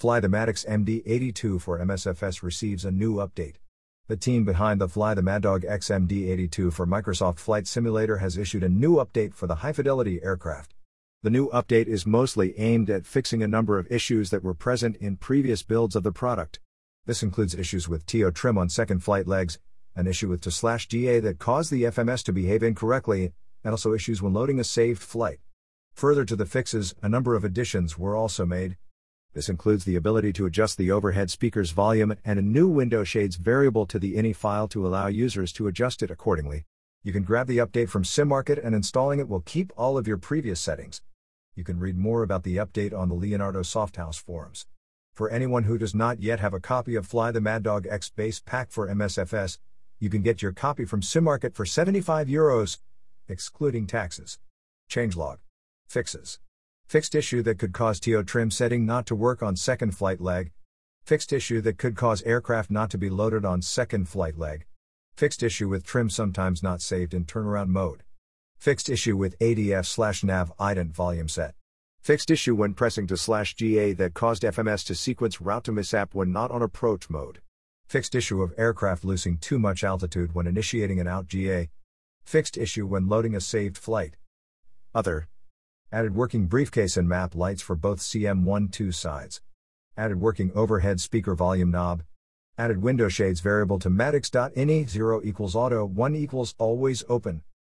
Fly the MaddogX MD82 for MSFS receives a new update. The team behind the Fly the Maddog XMD82 for Microsoft Flight Simulator has issued a new update for the high fidelity aircraft. The new update is mostly aimed at fixing a number of issues that were present in previous builds of the product. This includes issues with TO trim on second flight legs, an issue with TO/GA that caused the FMS to behave incorrectly, and also issues when loading a saved flight. Further to the fixes, a number of additions were also made, this includes the ability to adjust the overhead speaker's volume and a new window shades variable to the INI file to allow users to adjust it accordingly. You can grab the update from SimMarket and installing it will keep all of your previous settings. You can read more about the update on the Leonardo Softhouse forums. For anyone who does not yet have a copy of Fly the Maddog X base pack for MSFS, you can get your copy from SimMarket for 75 euros, excluding taxes. Changelog. Fixes. Fixed issue that could cause TO trim setting not to work on second flight leg. Fixed issue that could cause aircraft not to be loaded on second flight leg. Fixed issue with trim sometimes not saved in turnaround mode. Fixed issue with ADF slash nav ident volume set. Fixed issue when pressing to slash GA that caused FMS to sequence route to MISAP when not on approach mode. Fixed issue of aircraft losing too much altitude when initiating an out GA. Fixed issue when loading a saved flight. Other, Added working briefcase and map lights for both CM12 sides. Added working overhead speaker volume knob. Added window shades variable to MaddogX.ini 0 equals auto 1 equals always open.